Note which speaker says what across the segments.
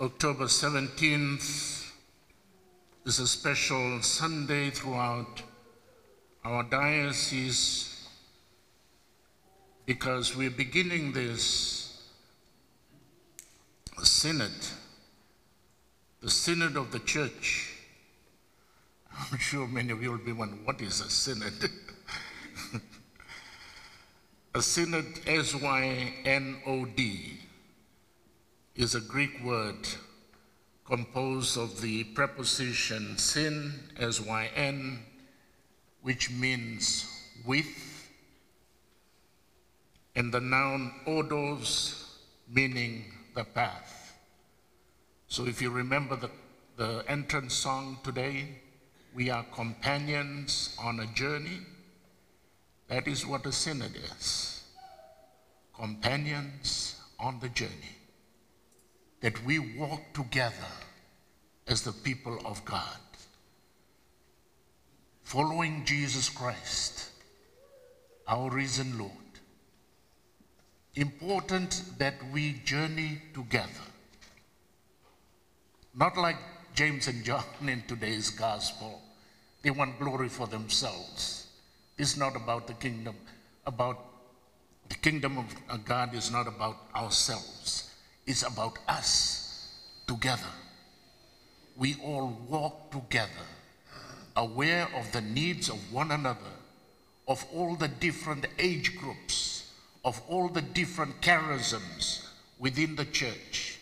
Speaker 1: October 17th is a special Sunday throughout our diocese because we're beginning this synod, the synod of the church. I'm sure many of you will be wondering, what is a synod? a synod, S-Y-N-O-D, is a Greek word composed of the preposition syn, S-Y-N, which means with, and the noun odos, meaning the path. So if you remember the, the entrance song today, we are companions on a journey. That is what a synod is. Companions on the journey that we walk together as the people of God, following Jesus Christ, our risen Lord. Important that we journey together. Not like James and John in today's gospel. They want glory for themselves. It's not about the kingdom, about the kingdom of God is not about ourselves is about us together. We all walk together, aware of the needs of one another, of all the different age groups, of all the different charisms within the church,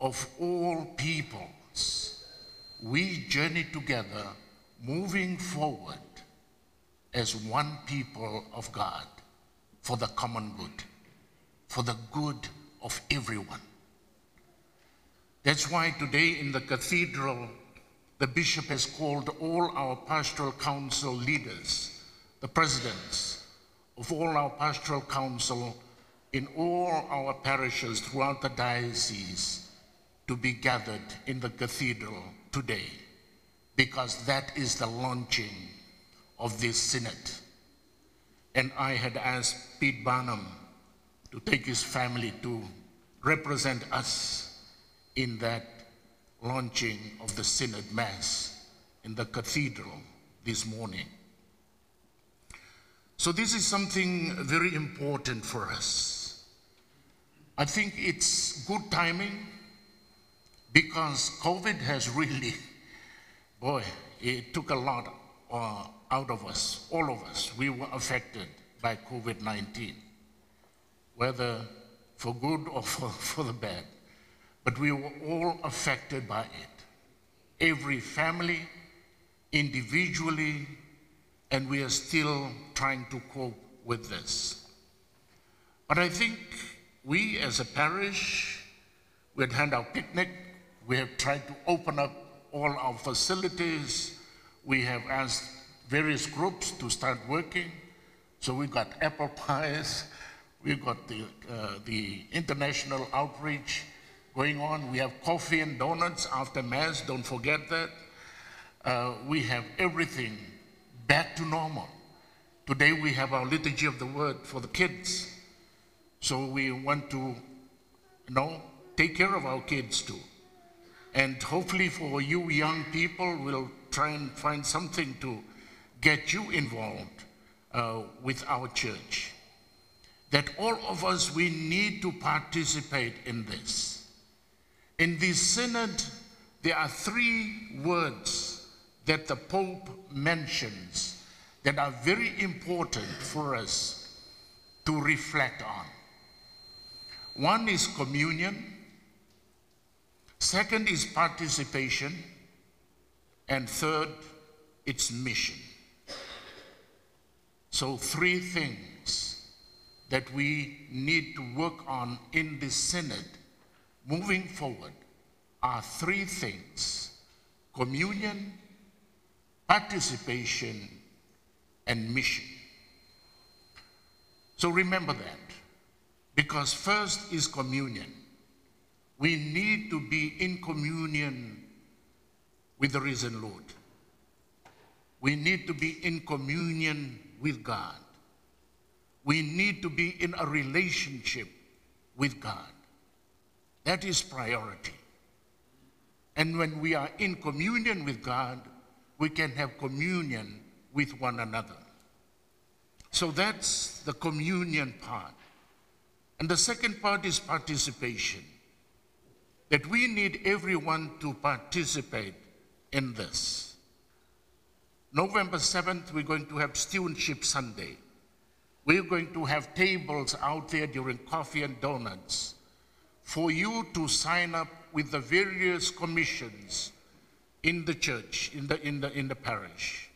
Speaker 1: of all peoples. We journey together, moving forward as one people of God for the common good, for the good of everyone. That's why today in the cathedral, the bishop has called all our pastoral council leaders, the presidents of all our pastoral council in all our parishes throughout the diocese to be gathered in the cathedral today because that is the launching of this synod. And I had asked Pete Barnum to take his family to represent us in that launching of the Synod Mass in the cathedral this morning. So this is something very important for us. I think it's good timing because COVID has really, boy, it took a lot uh, out of us, all of us. We were affected by COVID-19 whether for good or for, for the bad. But we were all affected by it. Every family, individually, and we are still trying to cope with this. But I think we as a parish, we had had our picnic, we have tried to open up all our facilities, we have asked various groups to start working. So we got apple pies, We've got the, uh, the international outreach going on. We have coffee and donuts after Mass, don't forget that. Uh, we have everything back to normal. Today we have our liturgy of the word for the kids. So we want to, you know, take care of our kids too. And hopefully for you young people, we'll try and find something to get you involved uh, with our church that all of us, we need to participate in this. In this synod, there are three words that the Pope mentions that are very important for us to reflect on. One is communion, second is participation, and third, it's mission. So three things that we need to work on in this synod moving forward are three things communion, participation, and mission. So remember that because first is communion. We need to be in communion with the risen Lord. We need to be in communion with God. We need to be in a relationship with God. That is priority. And when we are in communion with God, we can have communion with one another. So that's the communion part. And the second part is participation. That we need everyone to participate in this. November 7th, we're going to have Stewardship Sunday. We're going to have tables out there during coffee and donuts for you to sign up with the various commissions in the church, in the, in the, in the parish.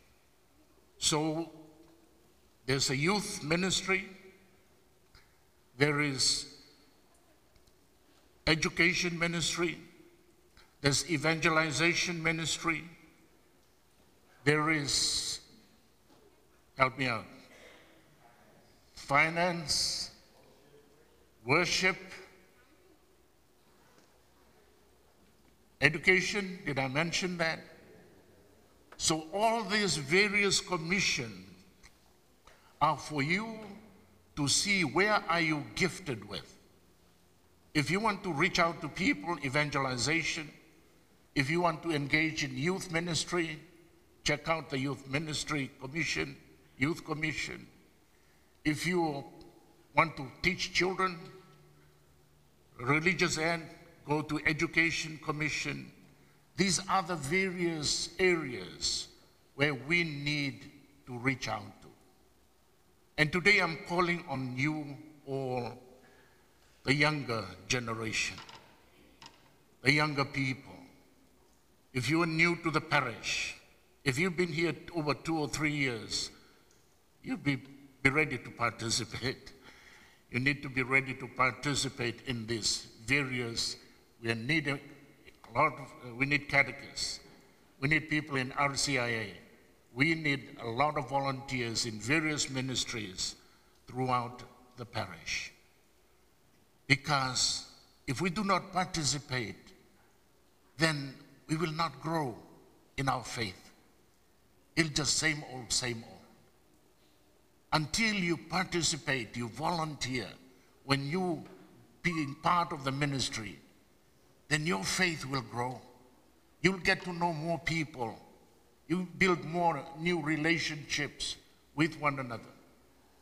Speaker 1: So there's a youth ministry, there is education ministry, there's evangelization ministry, there is, help me out, finance, worship, Education, did I mention that? So all these various commissions are for you to see where are you gifted with. If you want to reach out to people, evangelization, if you want to engage in youth ministry, check out the Youth Ministry Commission, Youth Commission. If you want to teach children, religious end, go to Education Commission. These are the various areas where we need to reach out to. And today I'm calling on you all, the younger generation, the younger people. If you are new to the parish, if you've been here over two or three years, you'd be, be ready to participate. You need to be ready to participate in these various we need a, lot of, uh, we need catechists. We need people in RCIA. We need a lot of volunteers in various ministries throughout the parish. Because if we do not participate, then we will not grow in our faith. It's just same old, same old. Until you participate, you volunteer, when you being part of the ministry, then your faith will grow. You'll get to know more people. You build more new relationships with one another.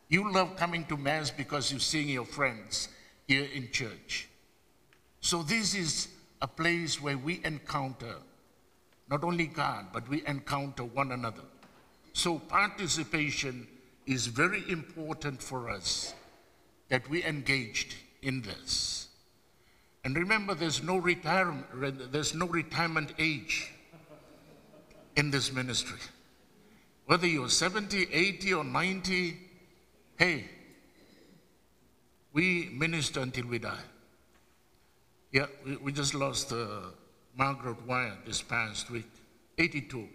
Speaker 1: You love coming to Mass because you're seeing your friends here in church. So, this is a place where we encounter not only God, but we encounter one another. So, participation is very important for us that we engaged in this. And remember, there's no retirement, there's no retirement age in this ministry. Whether you're 70, 80, or 90, hey, we minister until we die. Yeah, we, we just lost uh, Margaret Wyatt this past week, 82.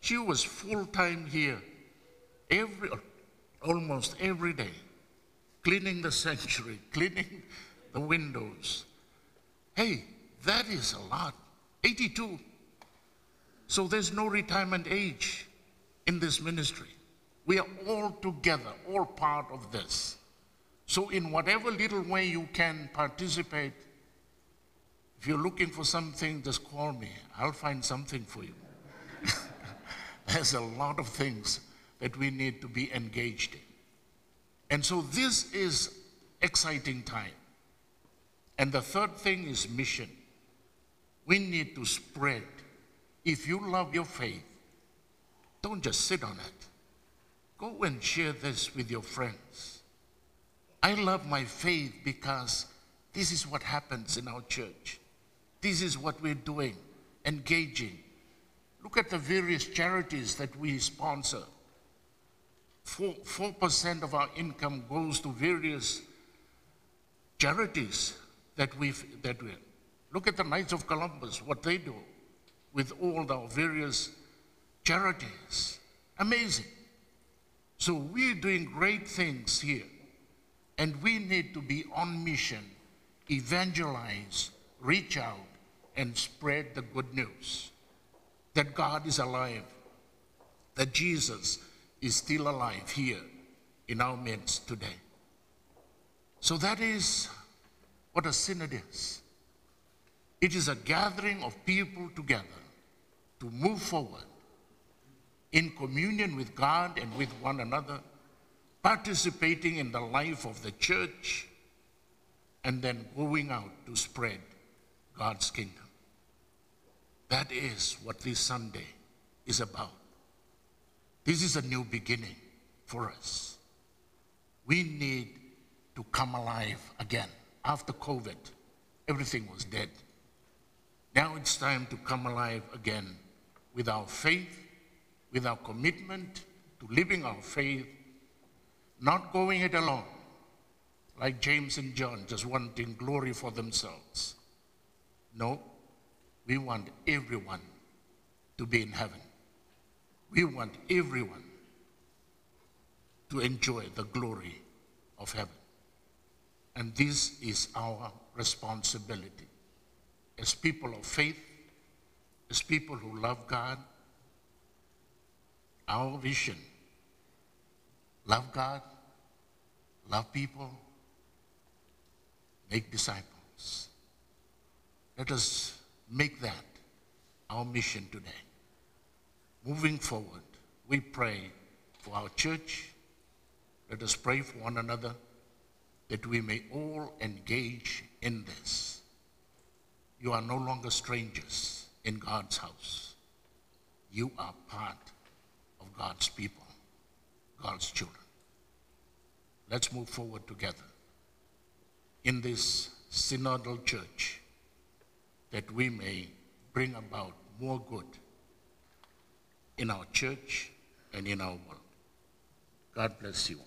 Speaker 1: She was full time here, every almost every day, cleaning the sanctuary, cleaning the windows, Hey, that is a lot. 82. So there's no retirement age in this ministry. We are all together, all part of this. So, in whatever little way you can participate, if you're looking for something, just call me. I'll find something for you. There's a lot of things that we need to be engaged in. And so, this is exciting time. And the third thing is mission. We need to spread. If you love your faith, don't just sit on it. Go and share this with your friends. I love my faith because this is what happens in our church. This is what we're doing, engaging. Look at the various charities that we sponsor. 4, 4% of our income goes to various charities that we that we look at the Knights of Columbus, what they do with all our various charities. Amazing. So we're doing great things here. And we need to be on mission, evangelize, reach out, and spread the good news that God is alive, that Jesus is still alive here in our midst today. So that is what a synod is. It is a gathering of people together to move forward in communion with God and with one another, participating in the life of the church, and then going out to spread God's kingdom. That is what this Sunday is about. This is a new beginning for us. We need to come alive again. After COVID, everything was dead. Now it's time to come alive again with our faith, with our commitment to living our faith, not going it alone, like James and John, just wanting glory for themselves. No, we want everyone to be in heaven. We want everyone to enjoy the glory of heaven. And this is our responsibility as people of faith, as people who love God. Our vision love God, love people, make disciples. Let us make that our mission today. Moving forward, we pray for our church. Let us pray for one another that we may all engage in this. You are no longer strangers in God's house. You are part of God's people, God's children. Let's move forward together in this synodal church that we may bring about more good in our church and in our world. God bless you.